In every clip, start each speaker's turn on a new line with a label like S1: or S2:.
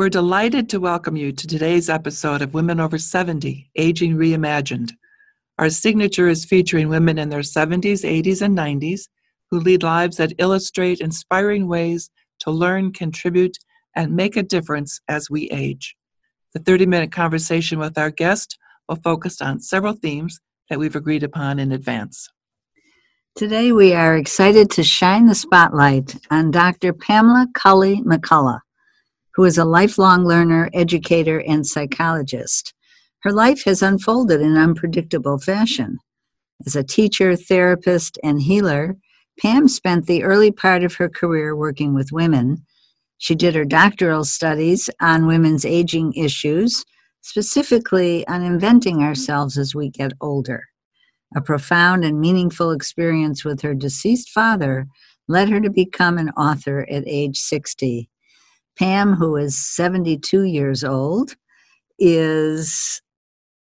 S1: We're delighted to welcome you to today's episode of Women Over 70 Aging Reimagined. Our signature is featuring women in their 70s, 80s, and 90s who lead lives that illustrate inspiring ways to learn, contribute, and make a difference as we age. The 30 minute conversation with our guest will focus on several themes that we've agreed upon in advance.
S2: Today, we are excited to shine the spotlight on Dr. Pamela Cully McCullough who is a lifelong learner, educator, and psychologist. Her life has unfolded in unpredictable fashion. As a teacher, therapist, and healer, Pam spent the early part of her career working with women. She did her doctoral studies on women's aging issues, specifically on inventing ourselves as we get older. A profound and meaningful experience with her deceased father led her to become an author at age 60. Pam, who is 72 years old, is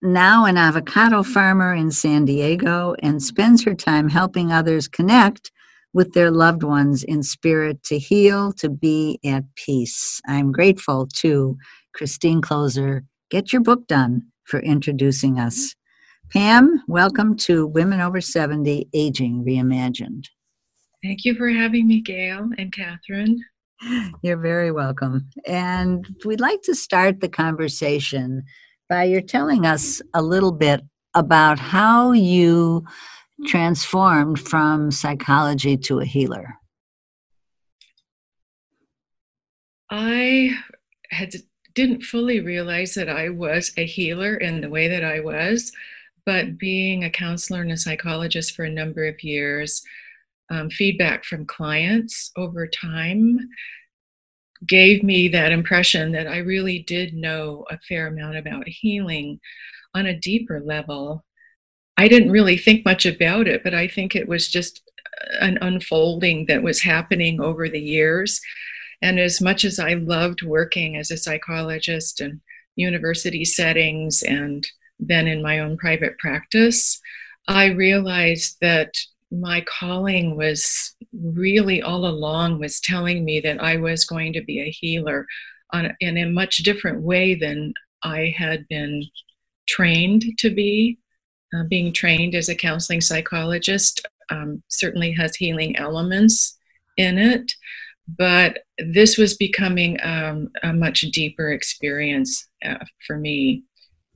S2: now an avocado farmer in San Diego and spends her time helping others connect with their loved ones in spirit to heal, to be at peace. I'm grateful to Christine Kloser. Get your book done for introducing us. Pam, welcome to Women Over 70 Aging Reimagined.
S3: Thank you for having me, Gail and Catherine.
S2: You're very welcome. And we'd like to start the conversation by your telling us a little bit about how you transformed from psychology to a healer.
S3: I had didn't fully realize that I was a healer in the way that I was, but being a counselor and a psychologist for a number of years, um, feedback from clients over time gave me that impression that I really did know a fair amount about healing on a deeper level. I didn't really think much about it, but I think it was just an unfolding that was happening over the years. And as much as I loved working as a psychologist in university settings and then in my own private practice, I realized that my calling was really all along was telling me that I was going to be a healer on, in a much different way than I had been trained to be. Uh, being trained as a counseling psychologist um, certainly has healing elements in it, but this was becoming um, a much deeper experience uh, for me.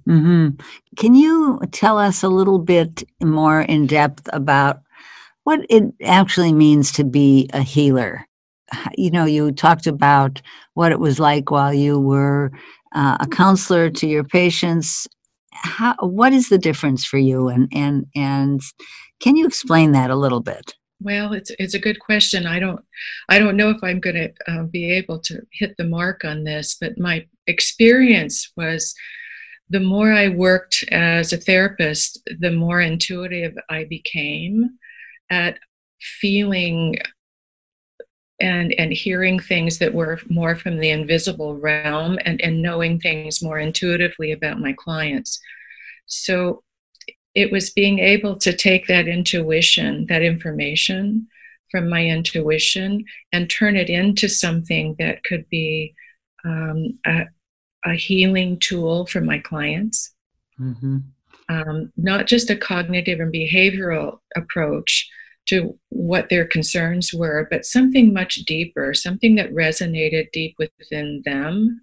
S2: Mm-hmm. Can you tell us a little bit more in depth about what it actually means to be a healer. You know, you talked about what it was like while you were uh, a counselor to your patients. How, what is the difference for you, and and and can you explain that a little bit?
S3: Well, it's it's a good question. I don't I don't know if I'm going to uh, be able to hit the mark on this, but my experience was the more I worked as a therapist, the more intuitive I became at feeling and and hearing things that were more from the invisible realm and and knowing things more intuitively about my clients. So it was being able to take that intuition that information from my intuition and turn it into something that could be um, a, a, healing tool for my clients. Mm-hmm um, not just a cognitive and behavioral approach to what their concerns were, but something much deeper, something that resonated deep within them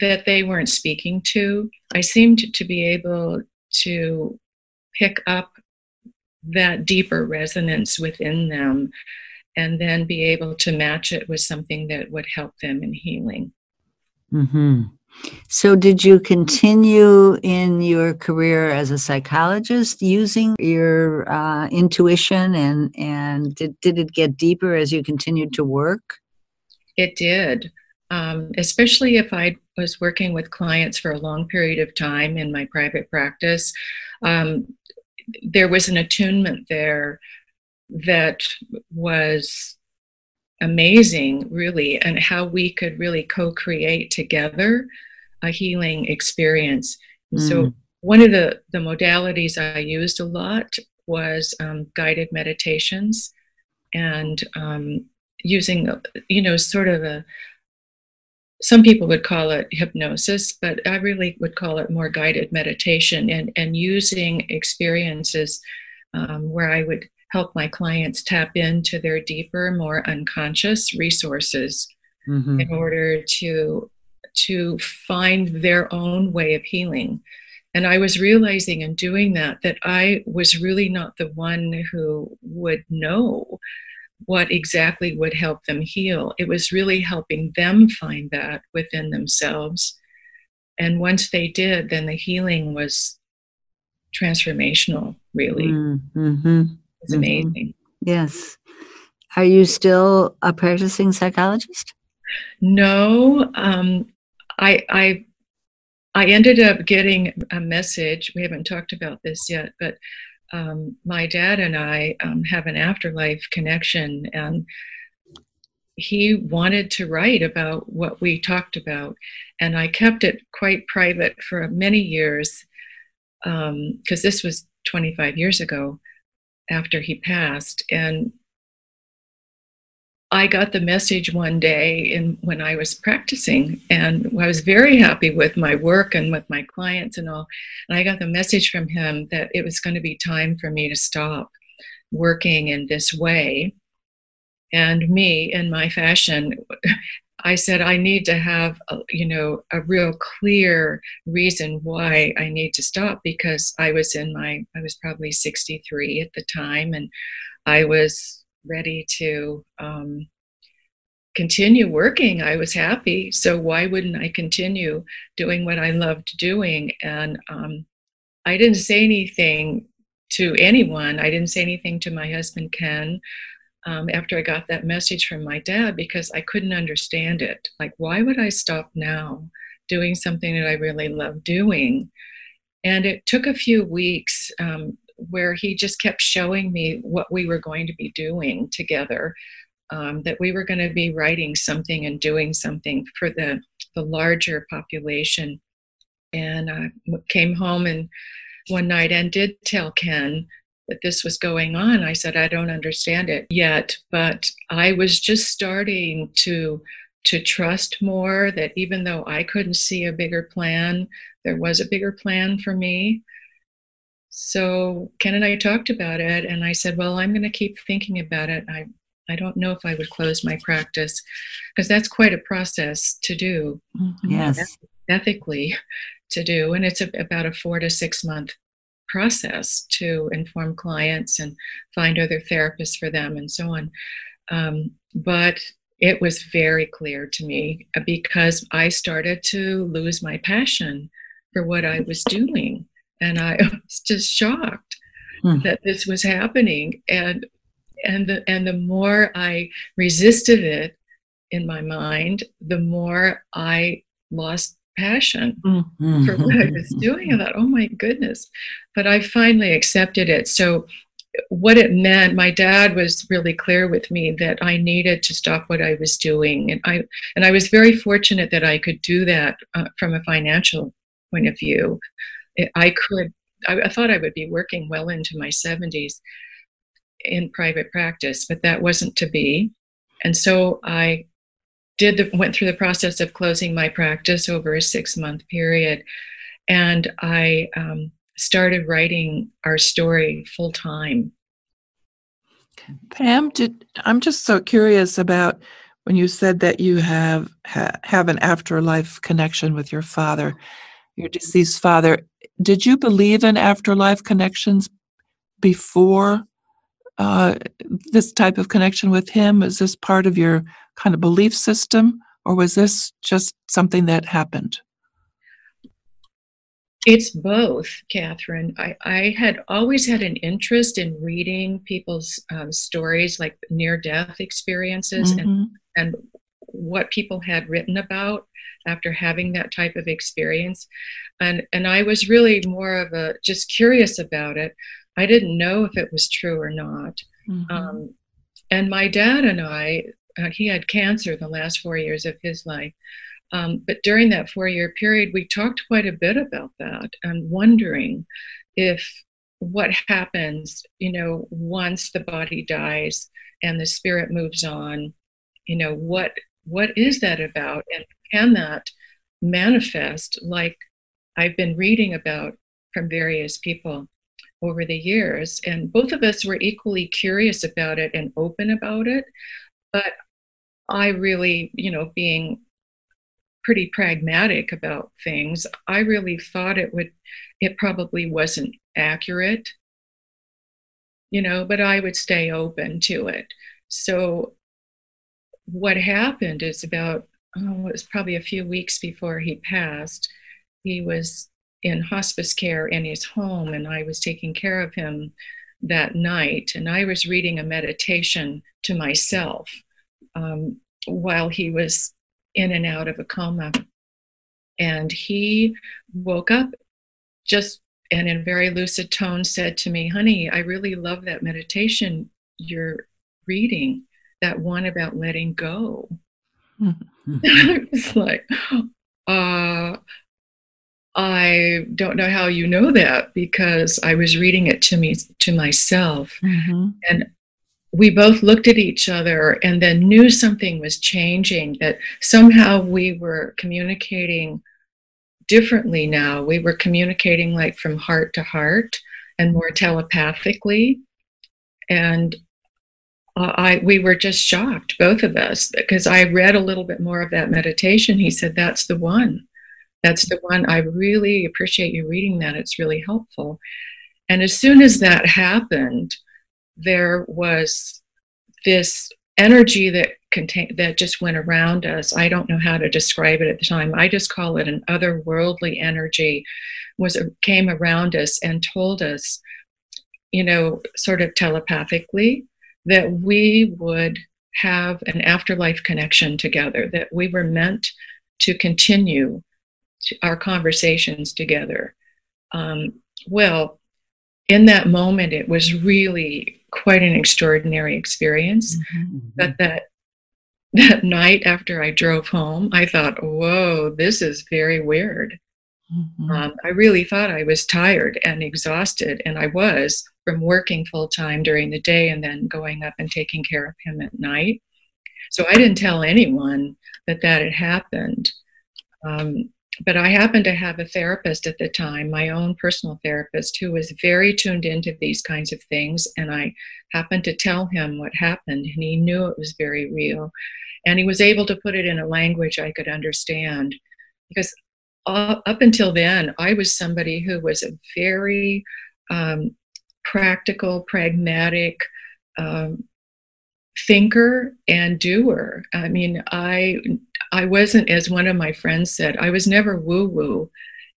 S3: that they weren't speaking to. I seemed to be able to pick up that deeper resonance within them and then be able to match it with something that would help them in healing.
S2: Mm-hmm. So, did you continue in your career as a psychologist using your uh, intuition, and and did, did it get deeper as you continued to work?
S3: It did. um, especially if I was working with clients for a long period of time in my private practice. Um, there was an attunement there that was amazing, really, and how we could really co create together a healing experience. Mm. So, one of the, the modalities I used a lot was um, guided meditations and um, using, you know, sort of a some people would call it hypnosis, but I really would call it more guided meditation and, and using experiences um, where I would help my clients tap into their deeper, more unconscious resources mm-hmm. in order to to find their own way of healing. And I was realizing in doing that that I was really not the one who would know what exactly would help them heal. It was really helping them find that within themselves. And once they did, then the healing was transformational, really. Mm-hmm. It's mm-hmm. amazing.
S2: Yes. Are you still a practicing psychologist?
S3: No. Um, I, I I ended up getting a message. We haven't talked about this yet, but um, my dad and I um, have an afterlife connection, and he wanted to write about what we talked about. And I kept it quite private for many years because um, this was 25 years ago after he passed. And I got the message one day in when I was practicing, and I was very happy with my work and with my clients and all. And I got the message from him that it was going to be time for me to stop working in this way. And me, in my fashion, I said I need to have, a, you know, a real clear reason why I need to stop because I was in my, I was probably 63 at the time, and I was ready to um, continue working. I was happy. So why wouldn't I continue doing what I loved doing? And um, I didn't say anything to anyone. I didn't say anything to my husband, Ken, um, after I got that message from my dad because I couldn't understand it. Like, why would I stop now doing something that I really love doing? And it took a few weeks um, where he just kept showing me what we were going to be doing together. Um, that we were going to be writing something and doing something for the the larger population. And I came home and one night and did tell Ken that this was going on. I said, I don't understand it yet, but I was just starting to to trust more that even though I couldn't see a bigger plan, there was a bigger plan for me. So Ken and I talked about it, and I said, "Well, I'm going to keep thinking about it. I I don't know if I would close my practice because that's quite a process to do.
S2: Mm-hmm. Yes,
S3: ethically to do, and it's a, about a four to six month process to inform clients and find other therapists for them and so on. Um, but it was very clear to me uh, because I started to lose my passion for what I was doing and I was just shocked hmm. that this was happening. And and the and the more I resisted it in my mind, the more I lost passion mm-hmm. for what I was doing. I thought, oh my goodness. But I finally accepted it. So what it meant, my dad was really clear with me that I needed to stop what I was doing. And I and I was very fortunate that I could do that uh, from a financial point of view. I could, I, I thought I would be working well into my 70s in private practice, but that wasn't to be. And so I did the, went through the process of closing my practice over a six month period, and I um, started writing our story full time.
S1: Pam, did I'm just so curious about when you said that you have ha, have an afterlife connection with your father, your deceased father did you believe in afterlife connections before uh, this type of connection with him? Is this part of your kind of belief system, or was this just something that happened?
S3: It's both, Catherine. I, I had always had an interest in reading people's um, stories, like near death experiences, mm-hmm. and, and what people had written about after having that type of experience. And, and I was really more of a just curious about it. I didn't know if it was true or not. Mm-hmm. Um, and my dad and I, uh, he had cancer the last four years of his life. Um, but during that four year period, we talked quite a bit about that and wondering if what happens, you know, once the body dies and the spirit moves on, you know, what what is that about? And can that manifest like I've been reading about from various people over the years? And both of us were equally curious about it and open about it. But I really, you know, being pretty pragmatic about things, I really thought it would, it probably wasn't accurate, you know, but I would stay open to it. So what happened is about, oh, it was probably a few weeks before he passed, he was in hospice care in his home, and I was taking care of him that night. And I was reading a meditation to myself um, while he was in and out of a coma. And he woke up just and in very lucid tone said to me, Honey, I really love that meditation you're reading, that one about letting go. I was like, uh, I don't know how you know that because I was reading it to me to myself. Mm-hmm. And we both looked at each other and then knew something was changing, that somehow we were communicating differently now. We were communicating like from heart to heart and more telepathically. And I, we were just shocked, both of us, because I read a little bit more of that meditation. He said, That's the one. That's the one. I really appreciate you reading that. It's really helpful. And as soon as that happened, there was this energy that contain that just went around us. I don't know how to describe it at the time. I just call it an otherworldly energy was came around us and told us, you know, sort of telepathically that we would have an afterlife connection together, that we were meant to continue our conversations together. Um, well, in that moment, it was really quite an extraordinary experience. Mm-hmm. But that that night after I drove home, I thought, "Whoa, this is very weird." Mm-hmm. Um, I really thought I was tired and exhausted, and I was from working full time during the day and then going up and taking care of him at night. So I didn't tell anyone that that had happened. Um, but I happened to have a therapist at the time, my own personal therapist, who was very tuned into these kinds of things. And I happened to tell him what happened, and he knew it was very real. And he was able to put it in a language I could understand. Because up until then, I was somebody who was a very um, practical, pragmatic, um, thinker and doer. I mean, I I wasn't, as one of my friends said, I was never woo woo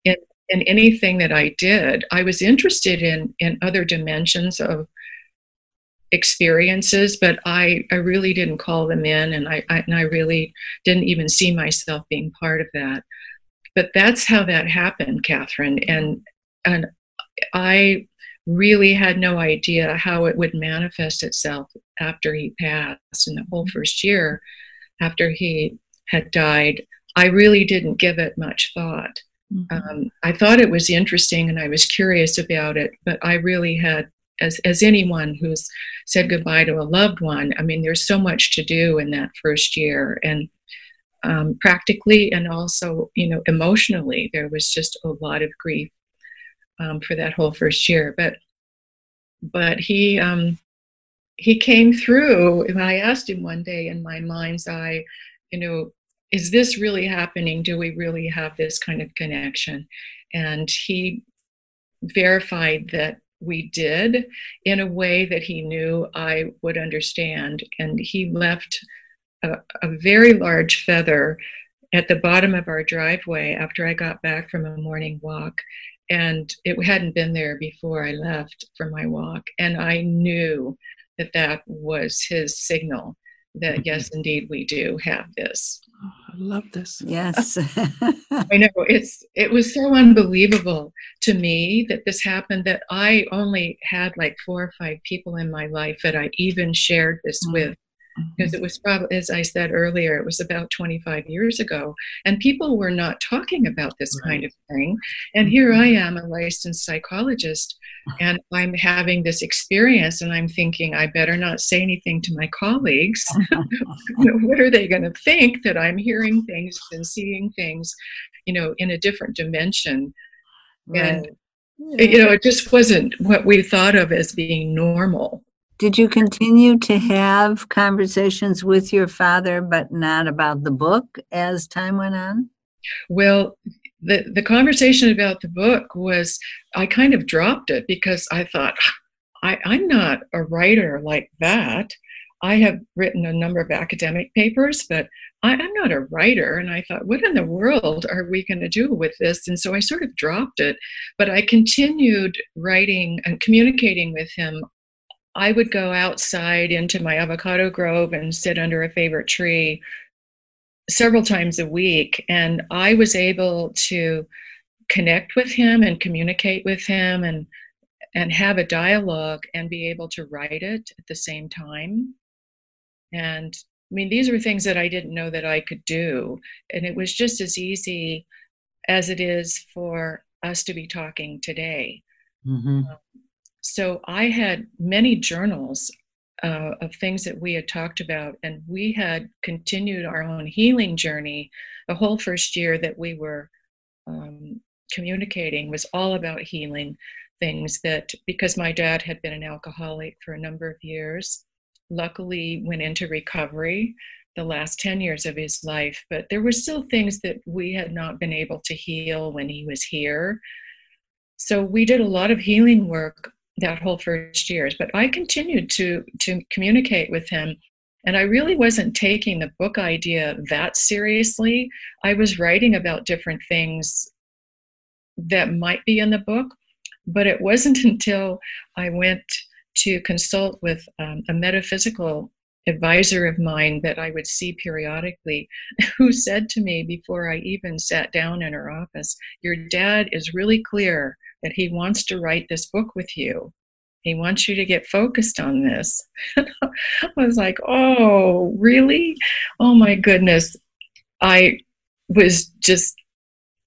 S3: in, in anything that I did. I was interested in in other dimensions of experiences, but I I really didn't call them in, and I, I and I really didn't even see myself being part of that. But that's how that happened, Catherine, and and I really had no idea how it would manifest itself after he passed in the whole first year after he had died i really didn't give it much thought mm-hmm. um, i thought it was interesting and i was curious about it but i really had as, as anyone who's said goodbye to a loved one i mean there's so much to do in that first year and um, practically and also you know emotionally there was just a lot of grief um, for that whole first year. But but he um, he came through. And I asked him one day in my mind's eye, you know, is this really happening? Do we really have this kind of connection? And he verified that we did in a way that he knew I would understand. And he left a, a very large feather at the bottom of our driveway after I got back from a morning walk and it hadn't been there before I left for my walk. And I knew that that was his signal that yes, indeed, we do have this.
S1: Oh, I love this.
S2: Yes.
S3: I know it's it was so unbelievable to me that this happened that I only had like four or five people in my life that I even shared this
S1: Mm.
S3: with because it was probably as I said earlier it was about 25 years ago and people were not talking about this kind of thing. And here I am a licensed psychologist and I'm having this experience and I'm thinking I better not say anything to my colleagues. You know, what are they going to think that I'm hearing things and seeing things, you know, in a different dimension? And, you know, it just wasn't what we thought of as being normal.
S2: Did you continue to have conversations with your father, but not about the book as time went on?
S3: Well, the, the conversation about the book was, I kind of dropped it because I thought, I, I'm not a writer like that. I have written a number of academic papers, but I, I'm not a writer. And I thought, what in the world are we going to do with this? And so I sort of dropped it. But I continued writing and communicating with him. I would go outside into my avocado grove and sit under a favorite tree several times a week. And I was able to connect with him and communicate with him and and have a dialogue and be able to write it at the same time. And I mean, these were things that I didn't know that I could do. And it was just as easy as it is for us to be talking today.
S2: Mm-hmm.
S3: So I had many journals uh, of things that we had talked about, and we had continued our own healing journey. The whole first year that we were um, communicating was all about healing things that because my dad had been an alcoholic for a number of years luckily went into recovery the last 10 years of his life but there were still things that we had not been able to heal when he was here so we did a lot of healing work that whole first years but i continued to to communicate with him. And i really wasn't taking the book idea that seriously. I was writing about different things that might be in the book but it wasn't until I went to consult with um, a metaphysical advisor of mine that I would see periodically, who said to me before I even sat down in her office, Your dad is really clear that he wants to write this book with you. He wants you to get focused on this. I was like, Oh, really? Oh my goodness. I was just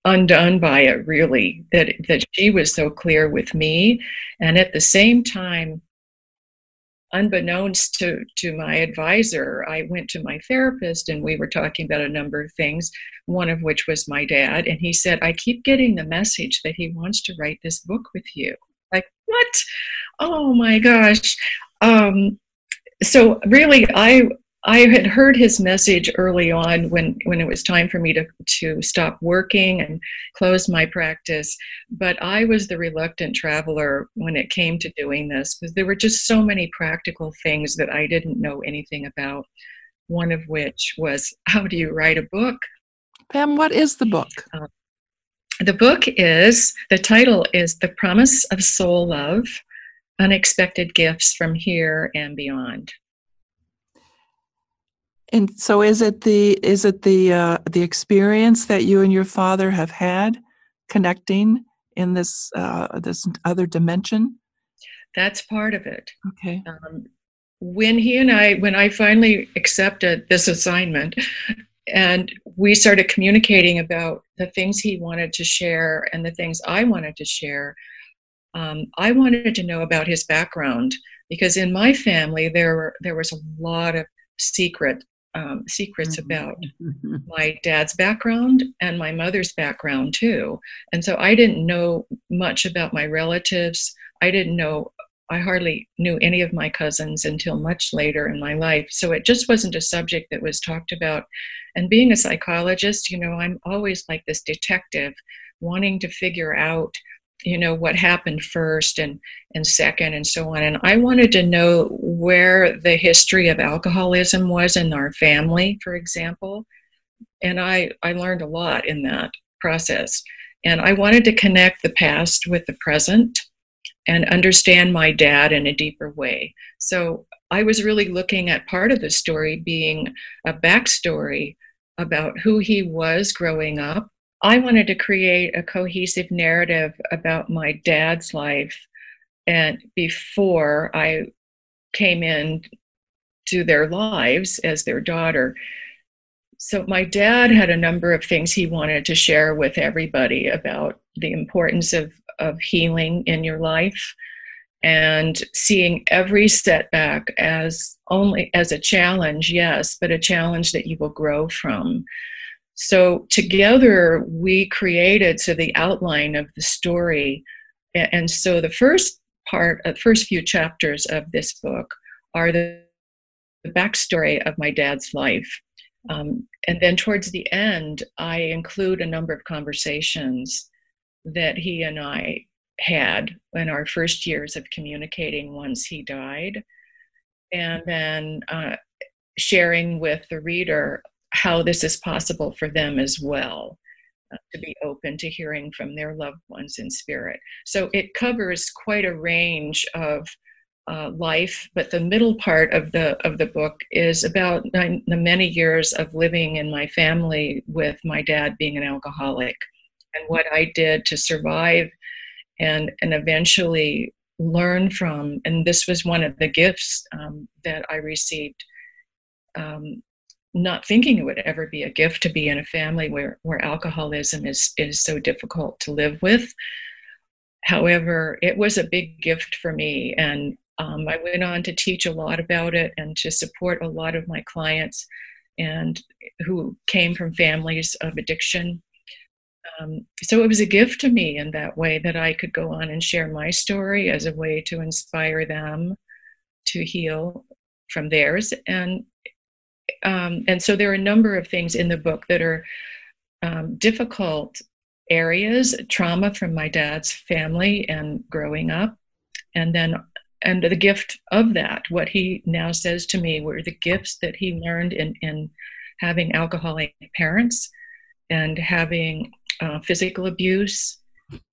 S3: undone by it really that that she was so clear with me and at the same time unbeknownst to to my advisor i went to my therapist and we were talking about a number of things one of which was my dad and he said i keep getting the message that he wants to write this book with you. Like what? Oh my gosh. Um so really i I had heard his message early on when, when it was time for me to, to stop working and close my practice, but I was the reluctant traveler when it came to doing this because there were just so many practical things that I didn't know anything about. One of which was how do you write a book?
S1: Pam, what is the book?
S3: Uh, the book is the title is The Promise of Soul Love Unexpected Gifts from Here and Beyond.
S1: And so, is it the is it the uh, the experience that you and your father have had connecting in this uh, this other dimension?
S3: That's part of it.
S1: Okay.
S3: Um, when he and I, when I finally accepted this assignment, and we started communicating about the things he wanted to share and the things I wanted to share, um, I wanted to know about his background because in my family there were there was a lot of secret um, secrets
S2: Mhm.
S3: about my dad's background and my mother's background too. And so I didn't know much about my relatives. I didn't know, I hardly knew any of my cousins until much later in my life. So it just wasn't a subject that was talked about. And being a psychologist, you know, I'm always like this detective wanting to figure out you know what happened first and and second and so on. And i wanted to know where the history of alcoholism was in our family for example. And i i learned a lot in that process. And i wanted to connect the past with the present and understand my dad in a deeper way. So I was really looking at part of the story being a backstory about who he was growing up. I wanted to create a cohesive narrative about my dad's life and before I came in to their lives as their daughter. So my dad had a number of things he wanted to share with everybody about the importance of, of healing in your life and seeing every setback as only as a challenge, yes, but a challenge that you will grow from. So together we created so the outline of the story. And so the first part, the uh, first few chapters of this book are the, the backstory of my dad's life. Um, and then towards the end, I include a number of conversations that he and I had in our first years of communicating once he died. And then uh, sharing with the reader how this is possible for them as well. Uh, to be open to hearing from their loved ones in spirit. So it covers quite a range of uh, life, but the middle part of the of the book is about nine, the many years of living in my family with my dad being an alcoholic, and what I did to survive, and and eventually learn from. And this was one of the gifts um, that I received um, not thinking it would ever be a gift to be in a family where, where alcoholism is, is so difficult to live with. However, it was a big gift for me, and um, I went on to teach a lot about it and to support a lot of my clients and who came from families of addiction. Um, so it was a gift to me in that way that I could go on and share my story as a way to inspire them to heal from theirs and um, and so there are a number of things in the book that are um, difficult areas trauma from my dad's family and growing up. And then and the gift of that what he now says to me were the gifts that he learned in in having alcoholic parents and having uh, physical abuse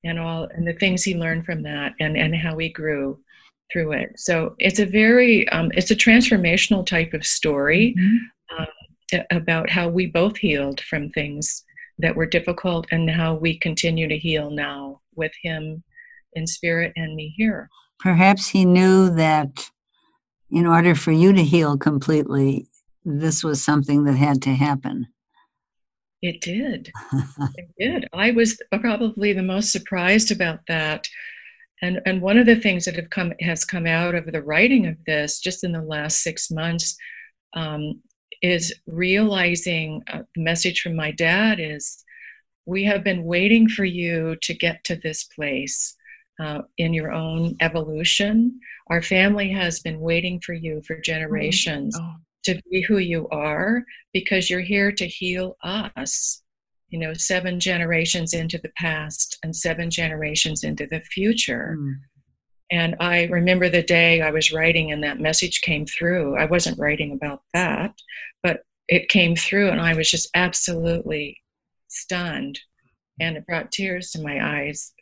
S3: and all and the things he learned from that and and how he grew through it so it's a very um, it's a transformational type of story mm-hmm um, about how we both healed from things that were difficult and how we continue to heal now with him in spirit and me here.
S2: Perhaps he knew that in order for you to heal completely, this was something that had to happen.
S3: It did. it did. I was probably the most surprised about that. And, and one of the things that have come has come out of the writing of this just in the last six months um, is realizing uh, the message from my dad is we have been waiting for you to get to this place uh, in your own evolution. Our family has been waiting for you for generations mm-hmm. oh. to be who you are because you're here to heal us. You know, seven generations into the past and seven generations into the future. Mm. And I remember the day I was writing and that message came through. I wasn't writing about that, but it came through and I was just absolutely stunned. And it brought tears to my eyes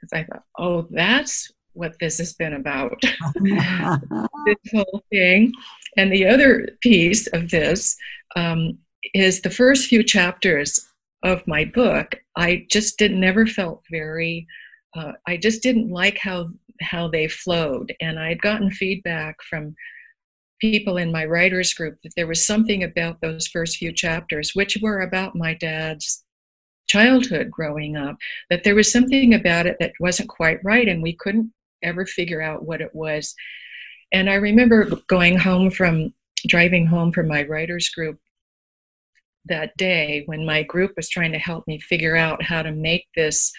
S3: because I thought, oh, that's what this has been about. this whole thing. And the other piece of this um, is the first few chapters of my book. I just did never felt very. Uh, I just didn't like how how they flowed. And I had gotten feedback from people in my writers group that there was something about those first few chapters, which were about my dad's childhood growing up, that there was something about it that wasn't quite right, and we couldn't ever figure out what it was. And I remember going home from driving home from my writers group that day when my group was trying to help me figure out how to make this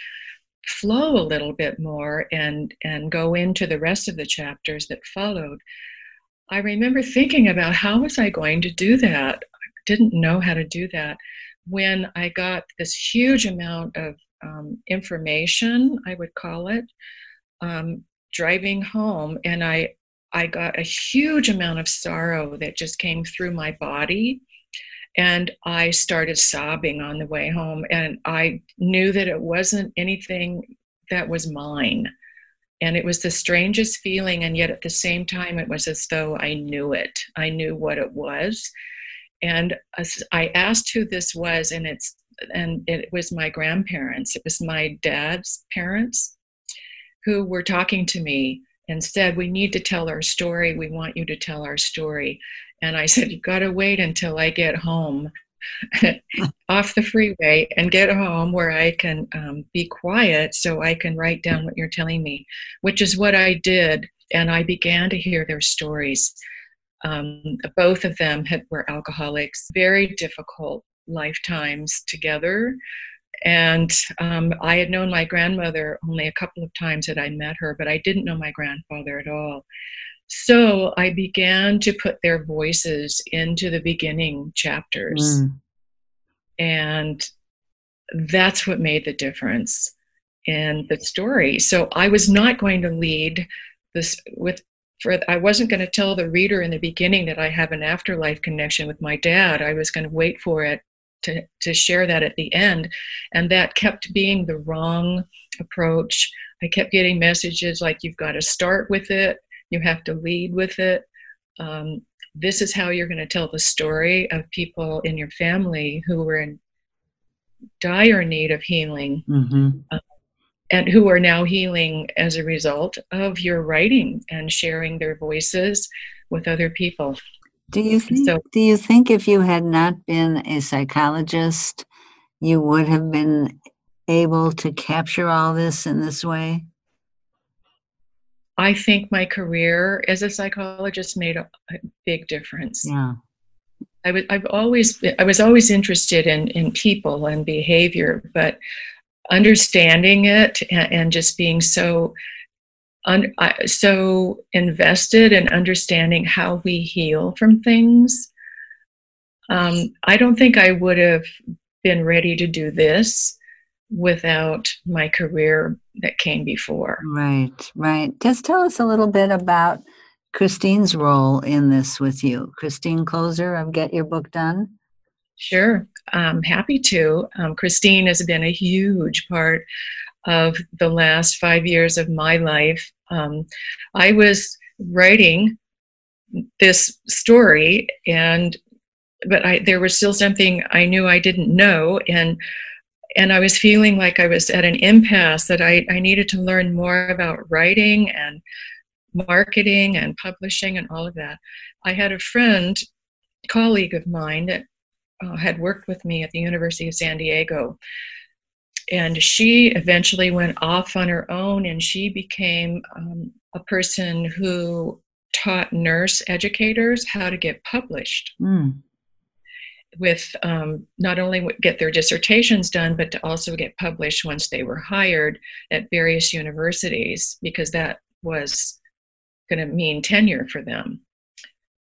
S3: flow a little bit more and and go into the rest of the chapters that followed i remember thinking about how was i going to do that? I didn't know how to do that. When i got this huge amount of um, information i would call it um, driving home and i i got a huge amount of sorrow that just came through my body and I started sobbing on the way home. And I knew that it wasn't anything that was mine. And it was the strangest feeling, and yet at the same time, it was as though I knew it. I knew what it was. And I asked who this was, and it's and it was my grandparents. It was my dad's parents who were talking to me and said, "We need to tell our story. We want you to tell our story." And I said, "You've got to wait until I get home." off the freeway and get home where I can um, be quiet so I can write down what you're telling me, which is what I did. And I began to hear their stories. Um, both of them had, were alcoholics, very difficult lifetimes together. And um, I had known my grandmother only a couple of times that I met her, but I didn't know my grandfather at all. So I began to put their voices into the beginning chapters. Mm. And that's what made the difference in the story. So I was not going to lead this with for I wasn't going to tell the reader in the beginning that I have an afterlife connection with my dad. I was going to wait for it to, to share that at the end. And that kept being the wrong approach. I kept getting messages like, you've got to start with it you have to lead with it. Um, this is how you're going to tell the story of people in your family who were in dire need of healing mm-hmm. uh, and who are now healing as a result of your writing and sharing their voices with other people.
S2: Do you think, so, do you think if you had not been a psychologist, you would have been able to capture all this in this way?
S3: I think my career as a psychologist made a, a big difference.
S2: Yeah.
S3: I was I've always I was always interested in in people and behavior, but understanding it and, and just being so un, so invested in understanding how we heal from things. Um, I don't think I would have been ready to do this without my career that came before.
S2: Right, right. Just tell us a little bit about Christine's role in this with you. Christine Kloser of Get Your Book Done.
S3: Sure, I'm happy to. Um, Christine has been a huge part of the last five years of my life. Um, I was writing this story and but I, there was still something I knew I didn't know, and and I was feeling like I was at an impasse that I, I needed to learn more about writing and marketing and publishing and all of that. I had a friend, colleague of mine, that uh, had worked with me at the University of San Diego. And she eventually went off on her own and she became um, a person who taught nurse educators how to get published. Mm with um, not only get their dissertations done, but to also get published once they were hired at various universities, because that was going to mean tenure for them.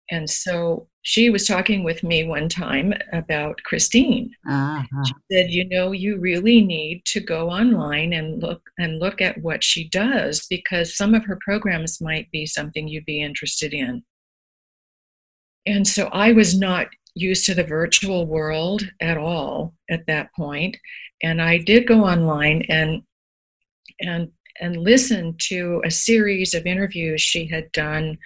S3: And so she was talking with me one time about Christine. Uh-huh. She said, "You know, you really need to go online and look and look at what she does because some of her programs might be something you'd be interested in." And so I was not used to the virtual world at all at that point. And i did go online and and and listen to a series of interviews she had done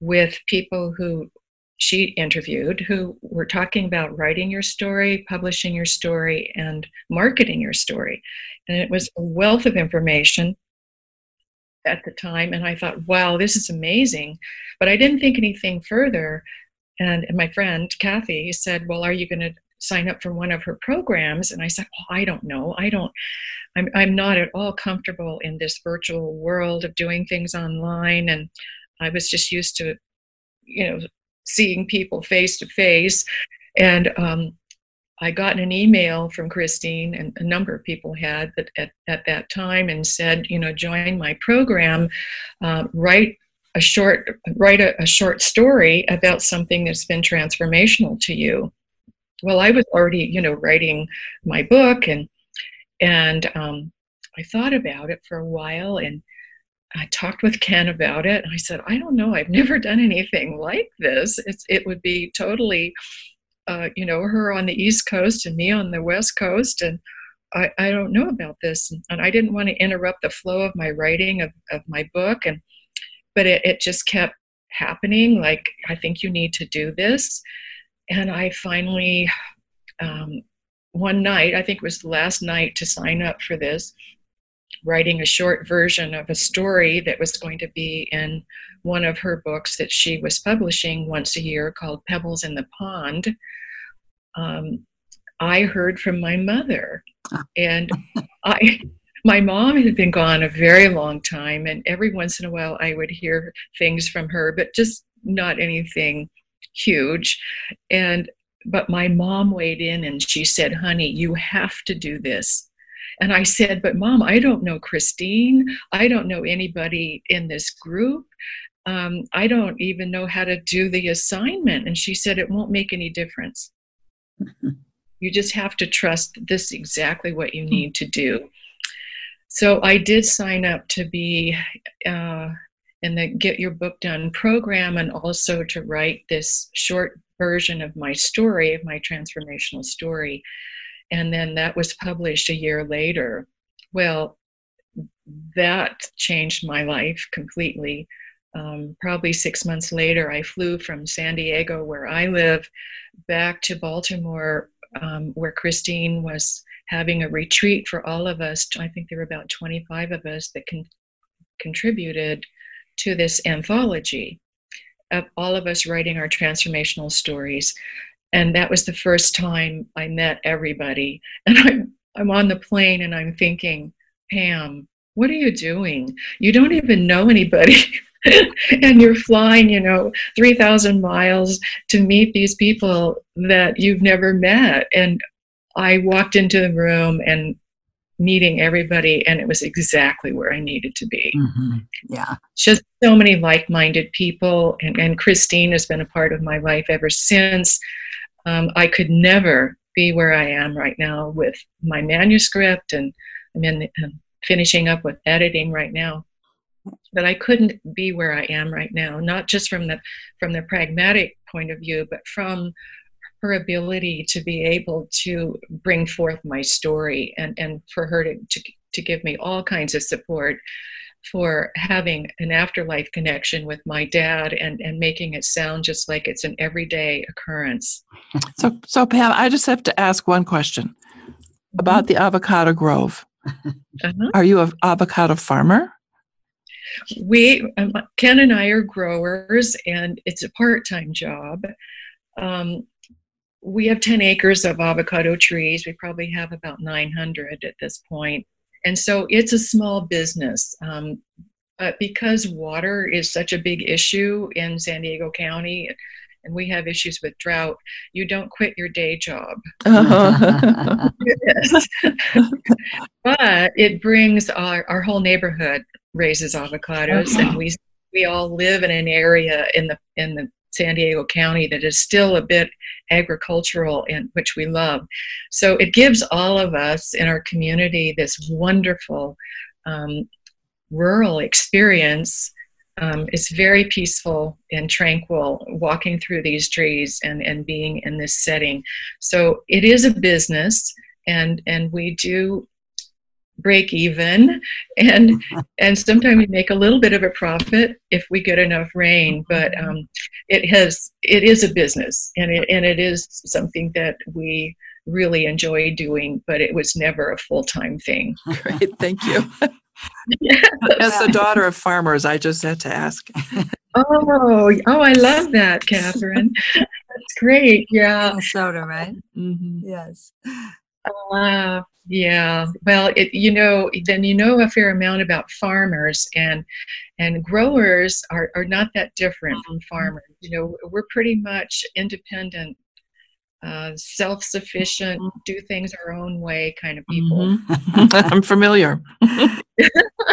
S3: with people who she interviewed who were talking about writing your story publishing your story and marketing your story. And it was a wealth of information at the time. And i thought wow this is amazing. But i didn't think anything further and, my friend Kathy said, Well, are you going to sign up for one of her programs? And I said, Well, I don't know. I don't, I'm, I'm not at all comfortable in this virtual world of doing things online. And I was just used to, you know, seeing people face to face. And um, I got an email from Christine, and a number of people had that at, at that time, and said, you know, join my program, uh, write a short write a, a short story about something that's been transformational to you well i was already you know writing my book and and um, i thought about it for a while and i talked with ken about it and i said i don't know i've never done anything like this it's it would be totally uh, you know her on the east coast and me on the west coast and I, I don't know about this. And I didn't want to interrupt the flow of my writing of, of my book. And, but it, it just kept happening. Like, I think you need to do this. And I finally, um, one night, I think it was the last night to sign up for this, writing a short version of a story that was going to be in one of her books that she was publishing once a year called Pebbles in the Pond. Um, I heard from my mother, and I. My mom had been gone a very long time, and every once in a while I would hear things from her, but just not anything huge. And but my mom weighed in and she said, "Honey, you have to do this." And I said, But mom, I don't know Christine. I don't know anybody in this group. Um, I don't even know how to do the assignment. And she said, It won't make any difference. you just have to trust this exactly what you need to do. So I did sign up to be uh, in the Get Your Book Done program and also to write this short version of my story, of my transformational story and then that was published a year later. Well, that changed my life completely. Um, probably six months later, I flew from San Diego, where I live, back to Baltimore, um, where Christine was having a retreat for all of us. I think there were about 25 of us that con- contributed to this anthology of all of us writing our transformational stories and that was the first time I met everybody. And I'm I'm on the plane and I'm thinking, Pam, what are you doing? You don't even know anybody. and you're flying, you know, 3,000 miles to meet these people that you've never met. And I walked into the room and meeting everybody, and it was exactly where I needed to be.
S2: Mm-hmm. Yeah.
S3: Just so many like minded people. And, and Christine has been a part of my life ever since. Um, I could never be where I am right now with my manuscript, and I'm in I'm finishing up with editing right now. But I couldn't be where I am right now, not just from the from the pragmatic point of view, but from her ability to be able to bring forth my story and, and for her to, to, to give me all kinds of support for having an afterlife connection with my dad and, and making it sound just like it's an everyday occurrence.
S1: So, so Pam, I just have to ask one question about the avocado grove. Uh-huh. Are you an avocado farmer?
S3: We, um, Ken and I are growers, and it's a part time job. Um, we have 10 acres of avocado trees. We probably have about 900 at this point and so it's a small business. Um, but because water is such a big issue in San Diego County, and we have issues with drought, you don't quit your day job. Uh-huh. but it brings our, our whole neighborhood raises avocados, and we we all live in an area in the in the San Diego County that is still a bit agricultural and which we love. So it gives all of us in our community this wonderful um, rural experience. Um, it's very peaceful and tranquil walking through these trees and, and being in this setting. So it is a business and and we do break even. And and sometimes we make a little bit of a profit if we get enough rain but um, it has it is a business and it and it is something that we really enjoy doing but it was never a full-time thing.
S1: Great thank you. As the daughter of farmers i just had to ask.
S3: Oh oh i love that catherine. That's great yeah.
S2: Minnesota, right? Mm-hmm. yes.
S3: Uh, yeah, well, it, you know, then you know a fair amount about farmers, and and growers are, are not that different from mm-hmm. farmers. You know, we're pretty much independent, uh, self-sufficient, mm-hmm. do things our own way kind of people.
S1: Mm-hmm. I'm familiar.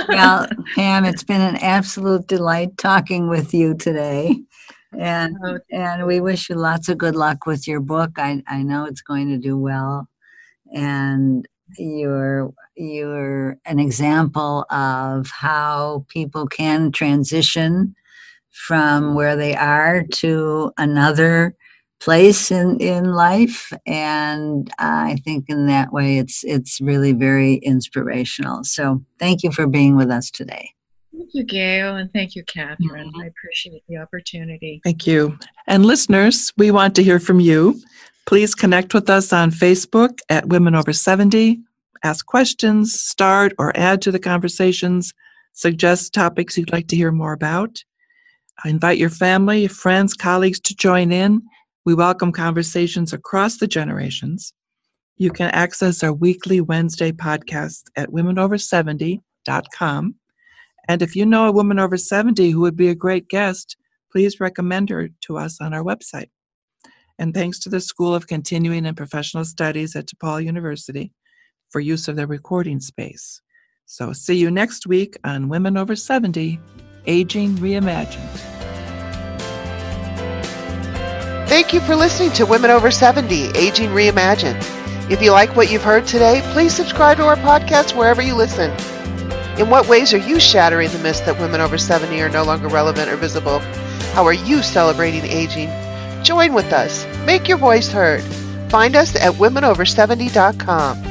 S2: well, Pam, it's been an absolute delight talking with you today. And oh, and we wish you lots of good luck with your book. I, I know it's going to do well and you're you're an example of how people can transition from where they are to another place in in life and i think in that way it's it's really very inspirational. So thank you for being with us today.
S3: Thank you gail and thank you catherine. Mm-hmm. i appreciate the opportunity.
S1: Thank you. And listeners we want to hear from you please connect with us on facebook at women over 70 ask questions start or add to the conversations suggest topics you'd like to hear more about I invite your family friends colleagues to join in we welcome conversations across the generations. You can access our weekly Wednesday podcast at womenover70.com. And if you know a woman over 70 who would be a great guest, please recommend her to us on our website. And thanks to the School of Continuing and Professional Studies at DePaul University for use of their recording space. So, see you next week on Women Over 70 Aging Reimagined.
S4: Thank you for listening to Women Over 70 Aging Reimagined. If you like what you've heard today, please subscribe to our podcast wherever you listen. In what ways are you shattering the myth that women over 70 are no longer relevant or visible? How are you celebrating aging? Join with us. Make your voice heard. Find us at womenover70.com.